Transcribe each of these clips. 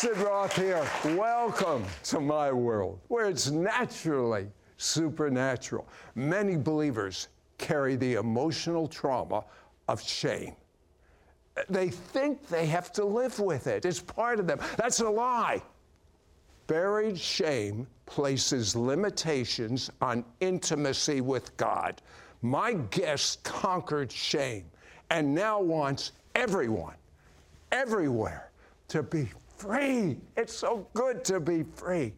Sid Roth here. Welcome to my world, where it's naturally supernatural. Many believers carry the emotional trauma of shame. They think they have to live with it, it's part of them. That's a lie. Buried shame places limitations on intimacy with God. My guest conquered shame and now wants everyone, everywhere, to be free. It's so good to be free.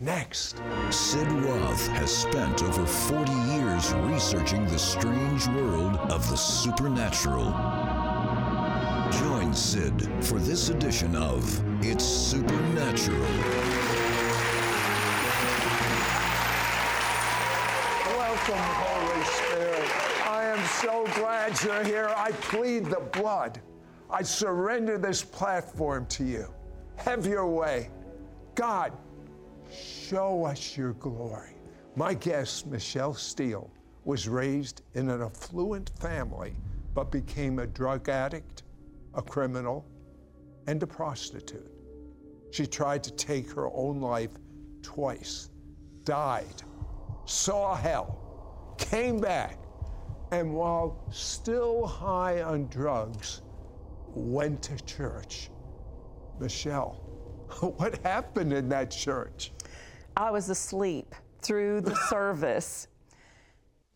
Next. Sid Roth has spent over 40 years researching the strange world of the supernatural. Join Sid for this edition of It's Supernatural. Welcome, Holy Spirit. I am so glad you're here. I plead the blood. I surrender this platform to you. Have your way. God, show us your glory. My guest, Michelle Steele, was raised in an affluent family, but became a drug addict, a criminal, and a prostitute. She tried to take her own life twice, died, saw hell, came back, and while still high on drugs, went to church. Michelle, what happened in that church? I was asleep through the service.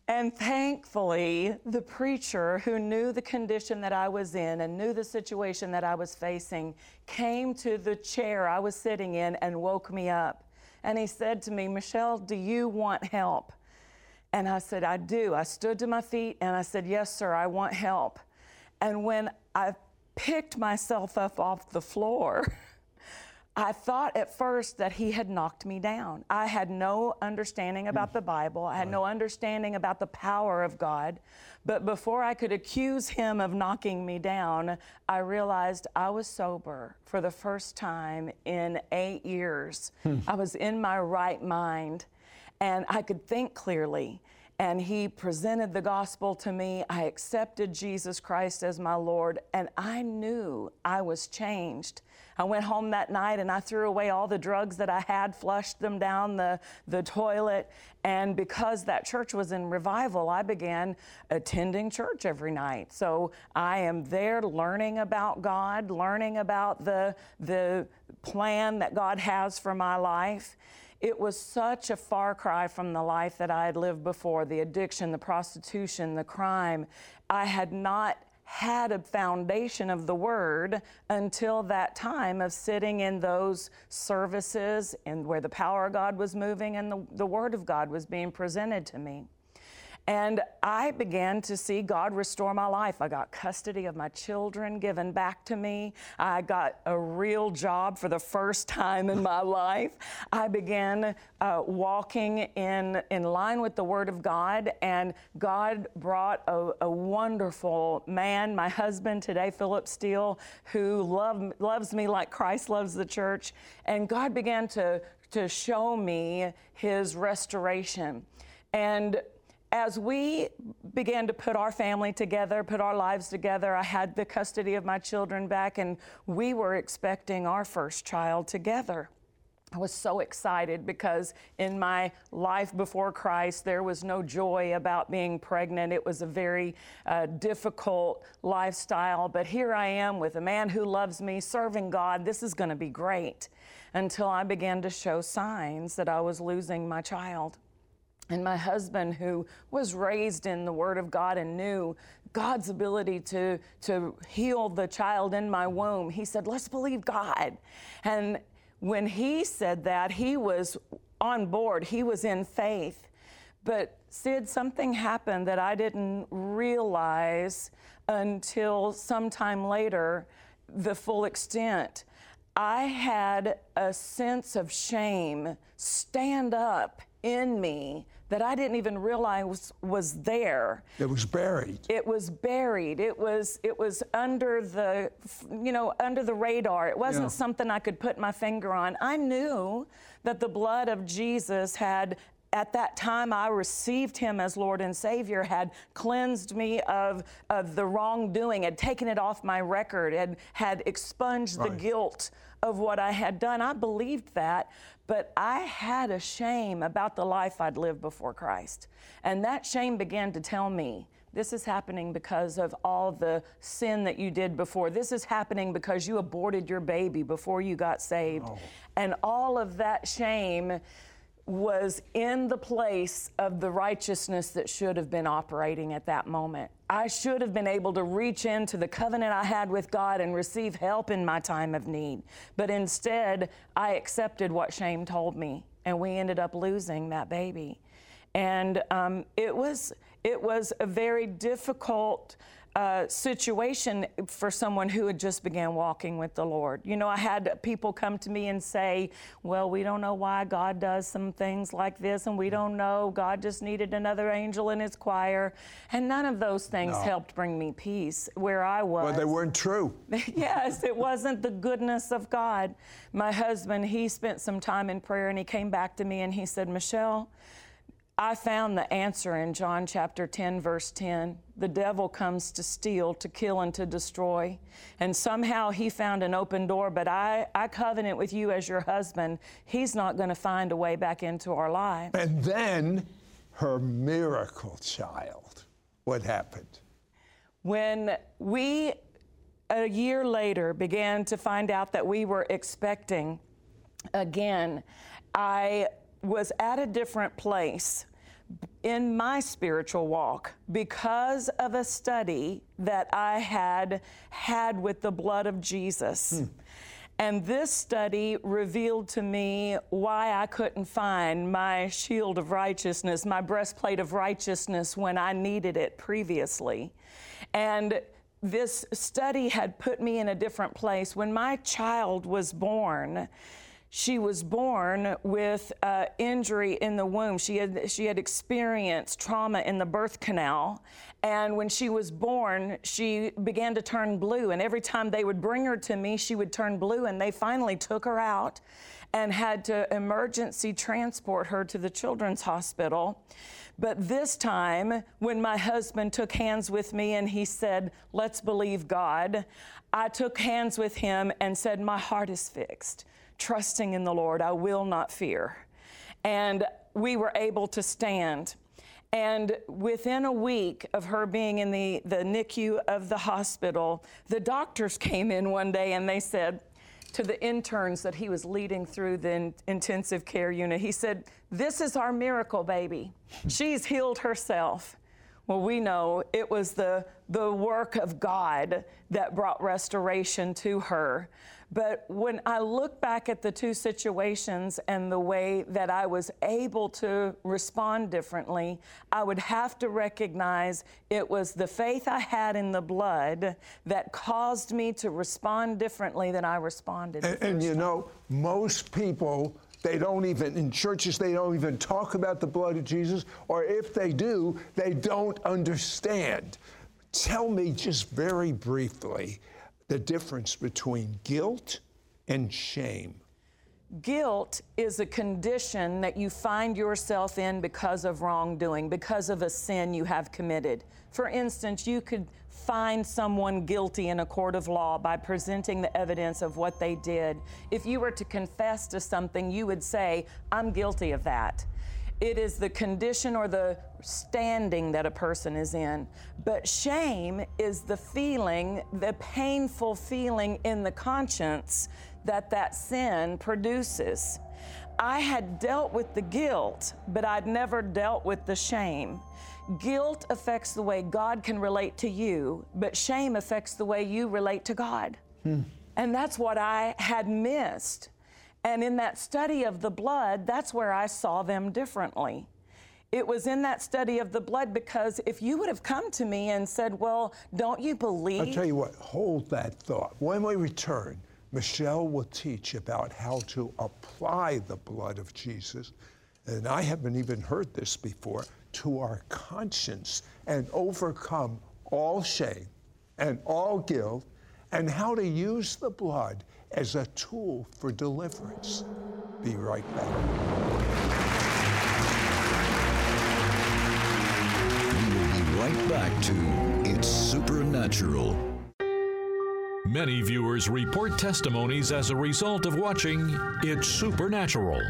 And thankfully, the preacher who knew the condition that I was in and knew the situation that I was facing came to the chair I was sitting in and woke me up. And he said to me, Michelle, do you want help? And I said, I do. I stood to my feet and I said, Yes, sir, I want help. And when I picked myself up off the floor, I thought at first that he had knocked me down. I had no understanding about the Bible. I had no understanding about the power of God. But before I could accuse him of knocking me down, I realized I was sober for the first time in eight years. Hmm. I was in my right mind and I could think clearly and he presented the gospel to me. I accepted Jesus Christ as my Lord, and I knew I was changed. I went home that night and I threw away all the drugs that I had, flushed them down the, the toilet. And because that church was in revival, I began attending church every night. So I am there learning about God, learning about the, the plan that God has for my life. It was such a far cry from the life that I had lived before the addiction, the prostitution, the crime. I had not had a foundation of the word until that time of sitting in those services and where the power of God was moving and the, the word of God was being presented to me. And I began to see God restore my life. I got custody of my children given back to me. I got a real job for the first time in my life. I began uh, walking in, in line with the Word of God, and God brought a, a wonderful man, my husband today, Philip Steele, who love, loves me like Christ loves the church. And God began to, to show me his restoration. And as we began to put our family together, put our lives together, I had the custody of my children back, and we were expecting our first child together. I was so excited because in my life before Christ, there was no joy about being pregnant. It was a very uh, difficult lifestyle. But here I am with a man who loves me, serving God. This is going to be great. Until I began to show signs that I was losing my child. And my husband, who was raised in the Word of God and knew God's ability to, to heal the child in my womb, he said, Let's believe God. And when he said that, he was on board, he was in faith. But Sid, something happened that I didn't realize until sometime later, the full extent. I had a sense of shame stand up in me that I didn't even realize was, was there. It was buried. It was buried. It was it was under the you know under the radar. It wasn't yeah. something I could put my finger on. I knew that the blood of Jesus had at that time I received him as Lord and Savior, had cleansed me of, of the wrongdoing, had taken it off my record, had, had expunged right. the guilt of what I had done. I believed that, but I had a shame about the life I'd lived before Christ. And that shame began to tell me this is happening because of all the sin that you did before. This is happening because you aborted your baby before you got saved. Oh. And all of that shame was in the place of the righteousness that should have been operating at that moment. I should have been able to reach into the covenant I had with God and receive help in my time of need. But instead, I accepted what shame told me, and we ended up losing that baby. And um, it was it was a very difficult uh, situation for someone who had just began walking with the Lord. You know, I had people come to me and say, "Well, we don't know why God does some things like this, and we don't know. God just needed another angel in His choir," and none of those things no. helped bring me peace where I was. Well, they weren't true. yes, it wasn't the goodness of God. My husband, he spent some time in prayer, and he came back to me and he said, "Michelle." I found the answer in John chapter 10, verse 10. The devil comes to steal, to kill, and to destroy. And somehow he found an open door, but I, I covenant with you as your husband, he's not going to find a way back into our life. And then her miracle child. What happened? When we, a year later, began to find out that we were expecting again, I was at a different place in my spiritual walk because of a study that I had had with the blood of Jesus. Hmm. And this study revealed to me why I couldn't find my shield of righteousness, my breastplate of righteousness when I needed it previously. And this study had put me in a different place. When my child was born, she was born with uh, injury in the womb. She had, she had experienced trauma in the birth canal. And when she was born, she began to turn blue. And every time they would bring her to me, she would turn blue. And they finally took her out and had to emergency transport her to the children's hospital. But this time, when my husband took hands with me and he said, Let's believe God, I took hands with him and said, My heart is fixed trusting in the Lord. I will not fear. And we were able to stand. And within a week of her being in the, the NICU of the hospital, the doctors came in one day and they said to the interns that he was leading through the in, intensive care unit, he said, This is our miracle baby. She's healed herself. Well, we know it was the, the work of God that brought restoration to her. But when I look back at the two situations and the way that I was able to respond differently, I would have to recognize it was the faith I had in the blood that caused me to respond differently than I responded. And, and you know, most people they don't even, in churches, they don't even talk about the blood of Jesus, or if they do, they don't understand. Tell me just very briefly the difference between guilt and shame. Guilt is a condition that you find yourself in because of wrongdoing, because of a sin you have committed. For instance, you could find someone guilty in a court of law by presenting the evidence of what they did. If you were to confess to something, you would say, I'm guilty of that. It is the condition or the standing that a person is in. But shame is the feeling, the painful feeling in the conscience that that sin produces. I had dealt with the guilt, but I'd never dealt with the shame. Guilt affects the way God can relate to you, but shame affects the way you relate to God. Hmm. And that's what I had missed. And in that study of the blood, that's where I saw them differently. It was in that study of the blood because if you would have come to me and said, Well, don't you believe? I'll tell you what, hold that thought. When we return, Michelle will teach about how to apply the blood of Jesus and I haven't even heard this before, to our conscience and overcome all shame and all guilt and how to use the blood as a tool for deliverance. Be right back. We will be right back to It's Supernatural. Many viewers report testimonies as a result of watching It's Supernatural.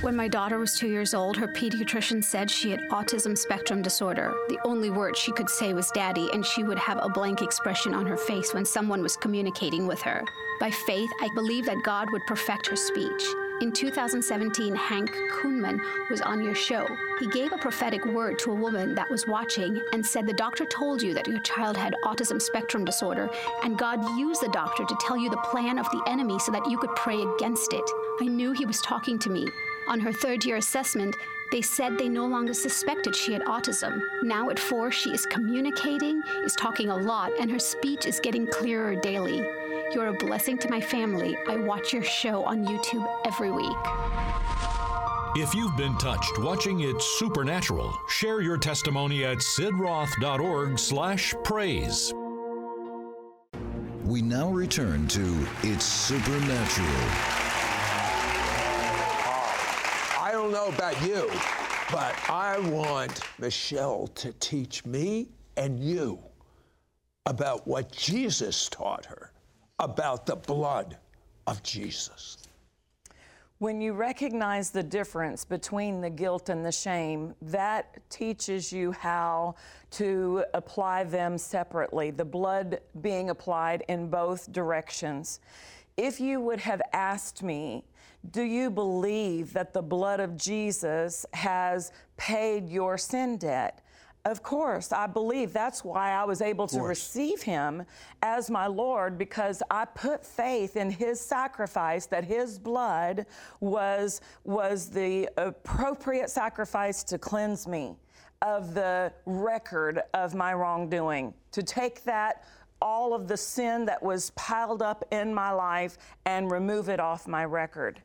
When my daughter was two years old, her pediatrician said she had autism spectrum disorder. The only word she could say was daddy, and she would have a blank expression on her face when someone was communicating with her. By faith, I believe that God would perfect her speech. In 2017, Hank Kunneman was on your show. He gave a prophetic word to a woman that was watching and said, The doctor told you that your child had autism spectrum disorder, and God used the doctor to tell you the plan of the enemy so that you could pray against it. I knew he was talking to me. On her third year assessment, they said they no longer suspected she had autism. Now at four, she is communicating, is talking a lot, and her speech is getting clearer daily. You're a blessing to my family. I watch your show on YouTube every week. If you've been touched watching It's Supernatural, share your testimony at sidroth.org slash praise. We now return to It's Supernatural. Know about you, but I want Michelle to teach me and you about what Jesus taught her about the blood of Jesus. When you recognize the difference between the guilt and the shame, that teaches you how to apply them separately, the blood being applied in both directions. If you would have asked me, do you believe that the blood of Jesus has paid your sin debt? Of course, I believe that's why I was able to receive him as my Lord because I put faith in his sacrifice that his blood was was the appropriate sacrifice to cleanse me of the record of my wrongdoing. To take that all of the sin that was piled up in my life and remove it off my record.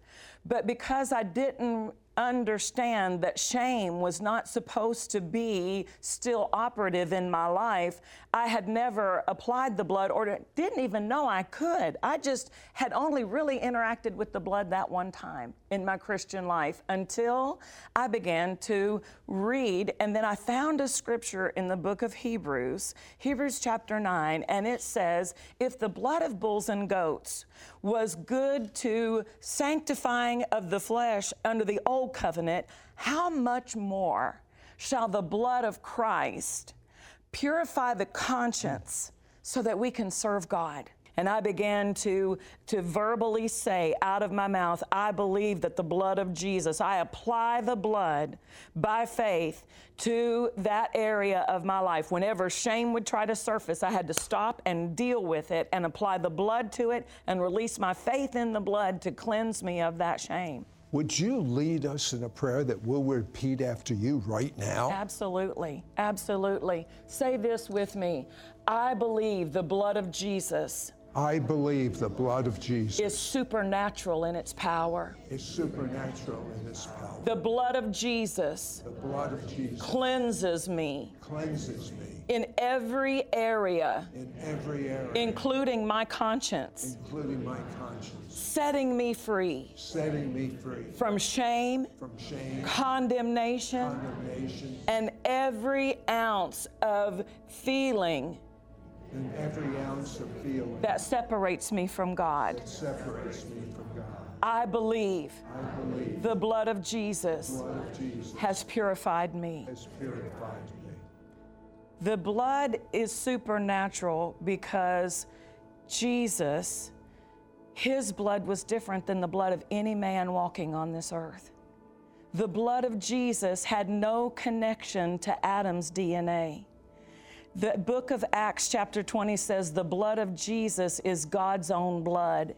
But because I didn't understand that shame was not supposed to be still operative in my life, I had never applied the blood or didn't even know I could. I just had only really interacted with the blood that one time in my Christian life until I began to read. And then I found a scripture in the book of Hebrews, Hebrews chapter 9, and it says, If the blood of bulls and goats was good to sanctifying of the flesh under the old covenant, how much more shall the blood of Christ purify the conscience so that we can serve God? And I began to, to verbally say out of my mouth, I believe that the blood of Jesus, I apply the blood by faith to that area of my life. Whenever shame would try to surface, I had to stop and deal with it and apply the blood to it and release my faith in the blood to cleanse me of that shame. Would you lead us in a prayer that we'll repeat after you right now? Absolutely. Absolutely. Say this with me I believe the blood of Jesus I believe the blood of Jesus is supernatural in its power. is supernatural in its power. The blood of Jesus The blood of Jesus cleanses me cleanses me in every area, in every area, including my conscience, including my conscience, setting me free setting me free from shame, from shame, condemnation, condemnation, and every ounce of feeling and every ounce of feeling that separates me from God. separates me from God. I believe I believe the blood of Jesus the blood of Jesus has purified me. has purified me. The blood is supernatural because Jesus, his blood was different than the blood of any man walking on this earth. The blood of Jesus had no connection to Adam's DNA. The book of Acts, chapter 20, says the blood of Jesus is God's own blood.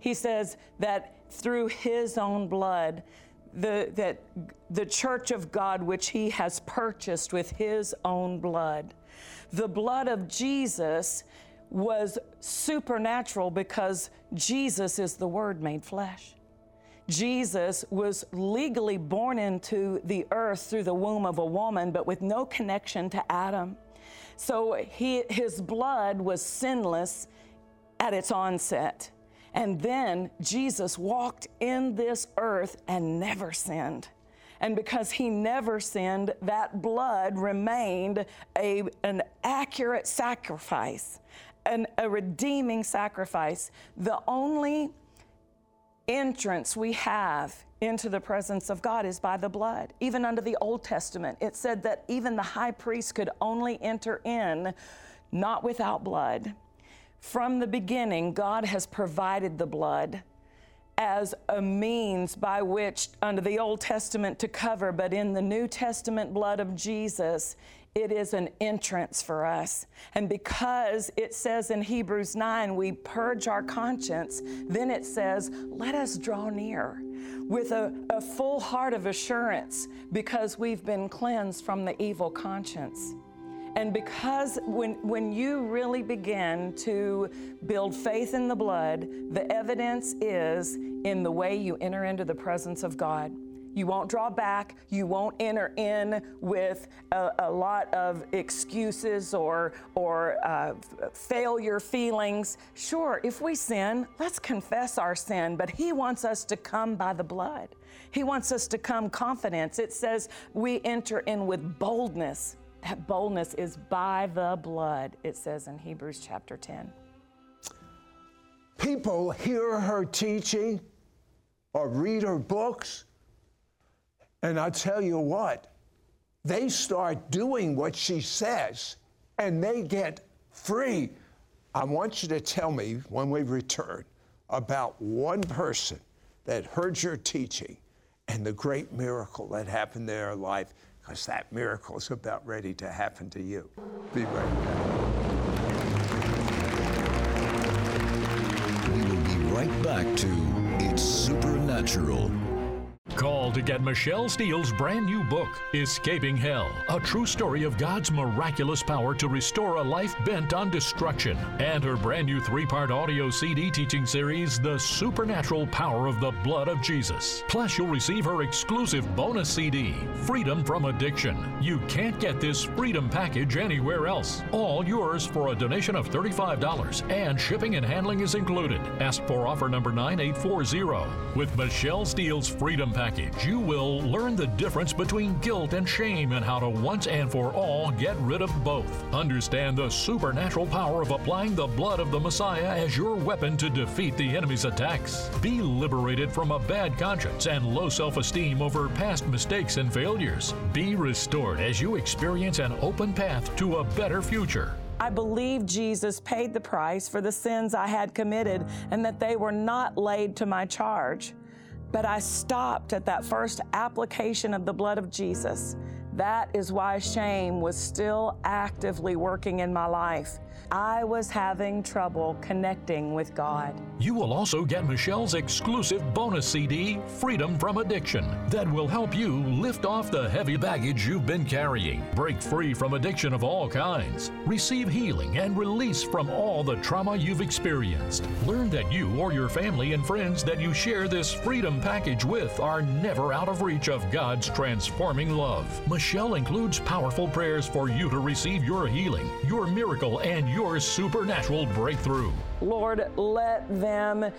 He says that through his own blood, the, that the church of God, which he has purchased with his own blood, the blood of Jesus was supernatural because Jesus is the Word made flesh. Jesus was legally born into the earth through the womb of a woman, but with no connection to Adam. So he, his blood was sinless at its onset. And then Jesus walked in this earth and never sinned. And because he never sinned, that blood remained a, an accurate sacrifice, an, a redeeming sacrifice. The only entrance we have into the presence of God is by the blood. Even under the Old Testament, it said that even the high priest could only enter in not without blood. From the beginning, God has provided the blood as a means by which, under the Old Testament, to cover, but in the New Testament blood of Jesus, it is an entrance for us. And because it says in Hebrews 9, we purge our conscience, then it says, let us draw near with a, a full heart of assurance because we've been cleansed from the evil conscience. And because when, when you really begin to build faith in the blood, the evidence is in the way you enter into the presence of God. You won't draw back. You won't enter in with a, a lot of excuses or, or uh, failure feelings. Sure, if we sin, let's confess our sin, but He wants us to come by the blood. He wants us to come confidence. It says we enter in with boldness. That boldness is by the blood, it says in Hebrews chapter 10. People hear her teaching or read her books and I tell you what, they start doing what she says and they get free. I want you to tell me when we return about one person that heard your teaching and the great miracle that happened in their life, because that miracle is about ready to happen to you. Be right back. We will be right back to It's Supernatural. Call to get Michelle Steele's brand new book, Escaping Hell, a true story of God's miraculous power to restore a life bent on destruction, and her brand new three part audio CD teaching series, The Supernatural Power of the Blood of Jesus. Plus, you'll receive her exclusive bonus CD, Freedom from Addiction. You can't get this freedom package anywhere else. All yours for a donation of $35, and shipping and handling is included. Ask for offer number 9840. With Michelle Steele's Freedom Package, you will learn the difference between guilt and shame and how to once and for all get rid of both. Understand the supernatural power of applying the blood of the Messiah as your weapon to defeat the enemy's attacks. Be liberated from a bad conscience and low self esteem over past mistakes and failures. Be restored as you experience an open path to a better future. I believe Jesus paid the price for the sins I had committed and that they were not laid to my charge. But I stopped at that first application of the blood of Jesus. That is why shame was still actively working in my life. I was having trouble connecting with God. You will also get Michelle's exclusive bonus CD, Freedom from Addiction, that will help you lift off the heavy baggage you've been carrying, break free from addiction of all kinds, receive healing and release from all the trauma you've experienced. Learn that you or your family and friends that you share this freedom package with are never out of reach of God's transforming love. Michelle includes powerful prayers for you to receive your healing, your miracle, and your supernatural breakthrough. Lord, let them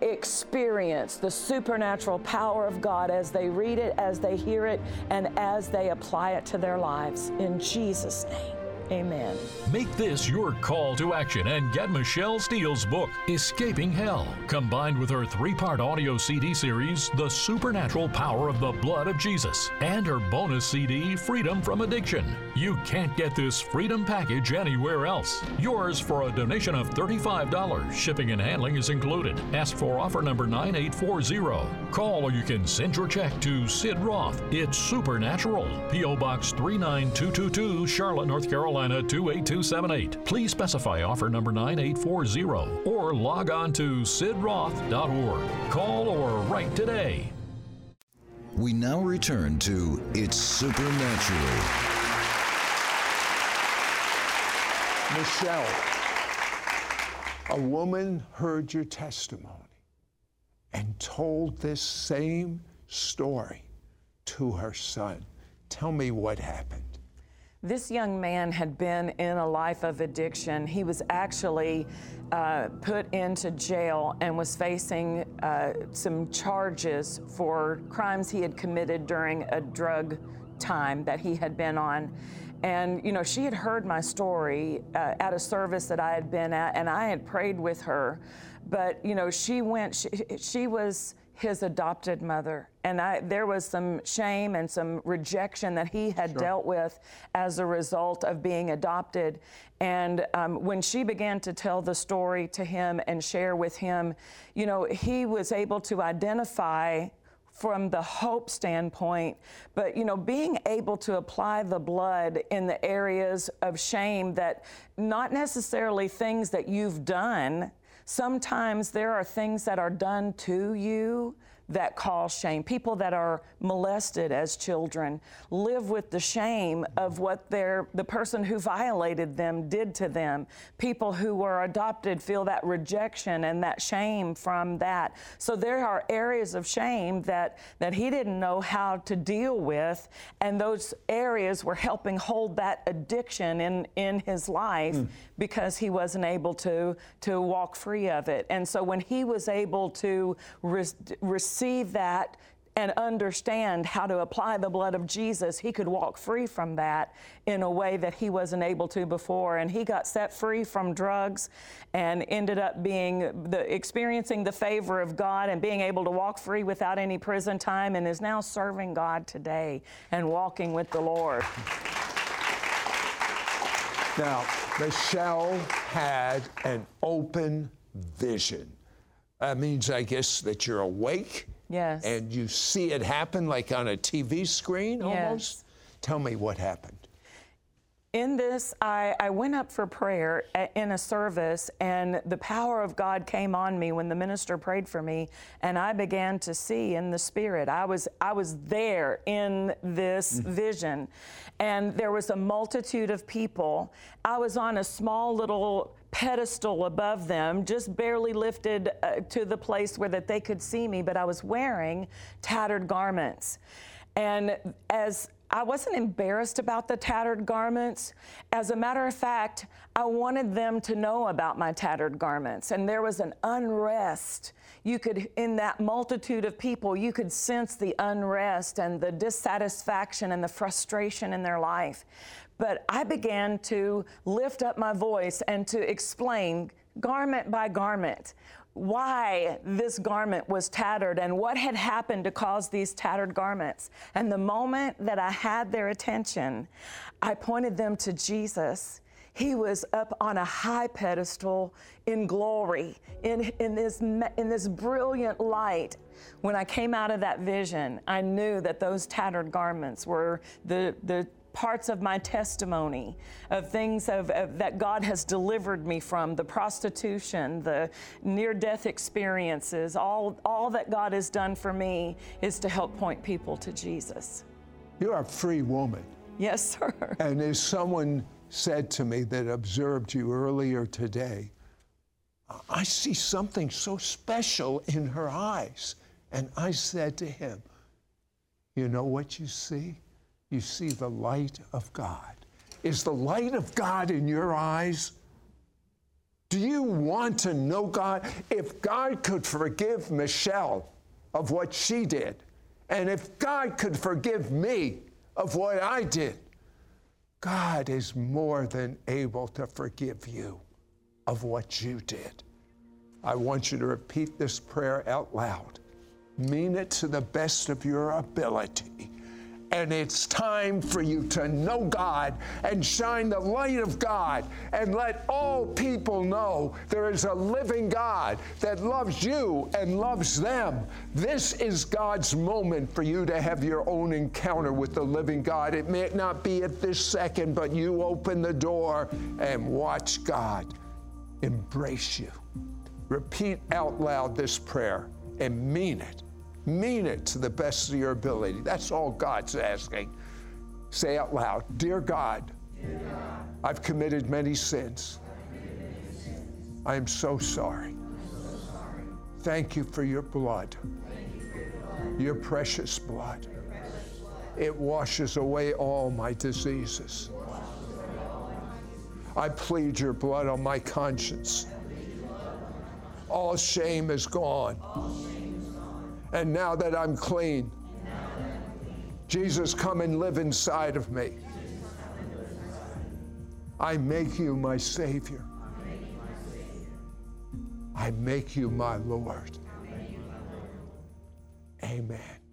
experience the supernatural power of God as they read it, as they hear it, and as they apply it to their lives. In Jesus' name. Amen. Make this your call to action and get Michelle Steele's book, Escaping Hell, combined with her three part audio CD series, The Supernatural Power of the Blood of Jesus, and her bonus CD, Freedom from Addiction. You can't get this freedom package anywhere else. Yours for a donation of $35. Shipping and handling is included. Ask for offer number 9840. Call or you can send your check to Sid Roth. It's Supernatural. P.O. Box 39222, Charlotte, North Carolina. Carolina 28278. Please specify offer number 9840 or log on to sidroth.org. Call or write today. We now return to It's Supernatural. Michelle, a woman heard your testimony and told this same story to her son. Tell me what happened. This young man had been in a life of addiction. He was actually uh, put into jail and was facing uh, some charges for crimes he had committed during a drug time that he had been on. And, you know, she had heard my story uh, at a service that I had been at, and I had prayed with her. But, you know, she went, she, she was his adopted mother. And I, there was some shame and some rejection that he had sure. dealt with as a result of being adopted. And um, when she began to tell the story to him and share with him, you know, he was able to identify from the hope standpoint, but you know, being able to apply the blood in the areas of shame that not necessarily things that you've done. Sometimes there are things that are done to you that cause shame. People that are molested as children live with the shame of what their the person who violated them did to them. People who were adopted feel that rejection and that shame from that. So there are areas of shame that that he didn't know how to deal with and those areas were helping hold that addiction in in his life mm. because he wasn't able to to walk free of it. And so when he was able to re- receive receive that and understand how to apply the blood of Jesus, he could walk free from that in a way that he wasn't able to before. And he got set free from drugs and ended up being the, experiencing the favor of God and being able to walk free without any prison time and is now serving God today and walking with the Lord. Now, Michelle had an open vision. That means, I guess, that you're awake. Yes. And you see it happen like on a TV screen almost. Yes. Tell me what happened. In this, I, I went up for prayer in a service, and the power of God came on me when the minister prayed for me, and I began to see in the Spirit. I was I was there in this mm vision, and there was a multitude of people. I was on a small little pedestal above them, just barely lifted uh, to the place where that they could see me, but I was wearing tattered garments. And as I wasn't embarrassed about the tattered garments. As a matter of fact, I wanted them to know about my tattered garments. And there was an unrest. You could, in that multitude of people, you could sense the unrest and the dissatisfaction and the frustration in their life. But I began to lift up my voice and to explain garment by garment why this garment was tattered and what had happened to cause these tattered garments. And the moment that I had their attention, I pointed them to Jesus. He was up on a high pedestal in glory, in, in, this, in this brilliant light. When I came out of that vision, I knew that those tattered garments were the, the parts of my testimony of things of, of, that God has delivered me from the prostitution, the near death experiences, all, all that God has done for me is to help point people to Jesus. You're a free woman. Yes, sir. And as someone said to me that observed you earlier today, I see something so special in her eyes. And I said to him, You know what you see? You see the light of God. Is the light of God in your eyes? Do you want to know God? If God could forgive Michelle of what she did, and if God could forgive me of what I did, God is more than able to forgive you of what you did. I want you to repeat this prayer out loud. Mean it to the best of your ability and it's time for you to know God and shine the light of God and let all people know there is a living God that loves you and loves them. This is God's moment for you to have your own encounter with the living God. It may not be at this second, but you open the door and watch God embrace you. Repeat out loud this prayer and mean it. Mean it to the best of your ability. That's all God's asking. Say out loud Dear God, Dear God I've committed many sins. I am so sorry. Thank you for your blood, your precious blood. It washes away all my diseases. I plead your blood on my conscience. All shame is gone. And now that I'm clean, Jesus, come and live inside of me. I make you my Savior. I make you my Lord. Amen.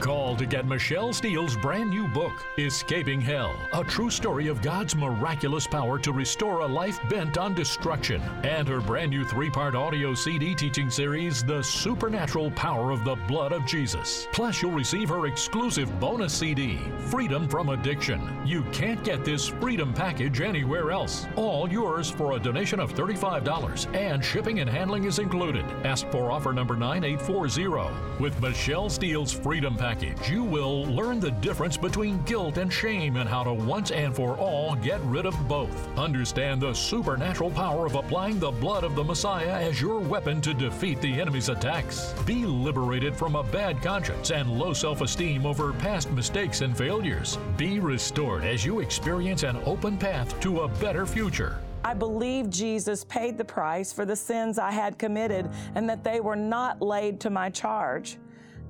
Call to get Michelle Steele's brand new book, Escaping Hell, a true story of God's miraculous power to restore a life bent on destruction, and her brand new three part audio CD teaching series, The Supernatural Power of the Blood of Jesus. Plus, you'll receive her exclusive bonus CD, Freedom from Addiction. You can't get this freedom package anywhere else. All yours for a donation of $35, and shipping and handling is included. Ask for offer number 9840. With Michelle Steele's Freedom Package, you will learn the difference between guilt and shame and how to once and for all get rid of both. Understand the supernatural power of applying the blood of the Messiah as your weapon to defeat the enemy's attacks. Be liberated from a bad conscience and low self esteem over past mistakes and failures. Be restored as you experience an open path to a better future. I believe Jesus paid the price for the sins I had committed and that they were not laid to my charge.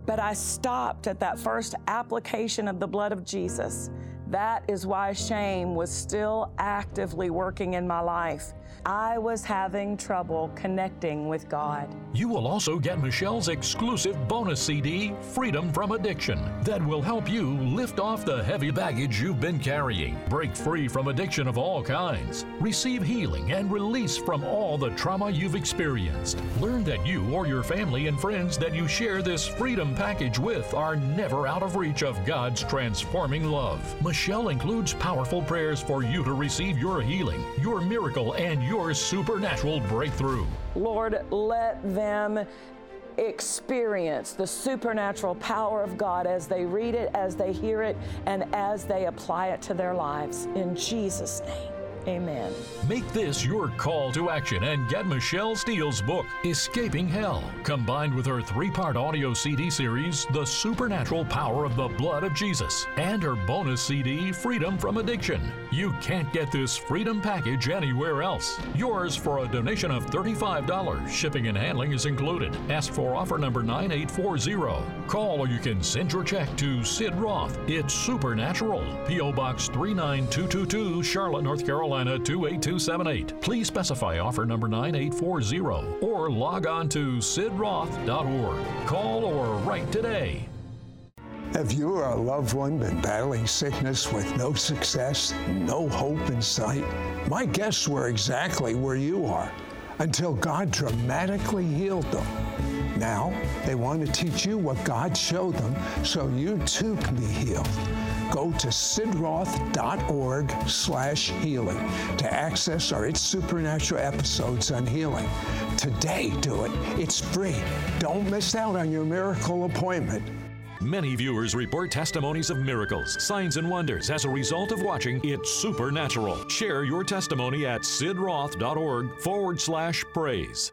But I stopped at that first application of the blood of Jesus. That is why shame was still actively working in my life. I was having trouble connecting with God. You will also get Michelle's exclusive bonus CD, Freedom from Addiction, that will help you lift off the heavy baggage you've been carrying, break free from addiction of all kinds, receive healing and release from all the trauma you've experienced. Learn that you or your family and friends that you share this freedom package with are never out of reach of God's transforming love. Michelle includes powerful prayers for you to receive your healing, your miracle, and your your supernatural breakthrough. Lord, let them experience the supernatural power of God as they read it, as they hear it, and as they apply it to their lives. In Jesus' name. Amen. Make this your call to action and get Michelle Steele's book, Escaping Hell, combined with her three part audio CD series, The Supernatural Power of the Blood of Jesus, and her bonus CD, Freedom from Addiction. You can't get this freedom package anywhere else. Yours for a donation of $35. Shipping and handling is included. Ask for offer number 9840. Call or you can send your check to Sid Roth. It's Supernatural. P.O. Box 39222, Charlotte, North Carolina. Carolina 28278. Please specify offer number 9840 or log on to sidroth.org. Call or write today. Have you or a loved one been battling sickness with no success, no hope in sight? My guests were exactly where you are until God dramatically healed them. Now, they want to teach you what God showed them so you too can be healed go to sidroth.org slash healing to access our It's Supernatural episodes on healing. Today, do it. It's free. Don't miss out on your miracle appointment. Many viewers report testimonies of miracles, signs, and wonders as a result of watching It's Supernatural. Share your testimony at sidroth.org forward slash praise.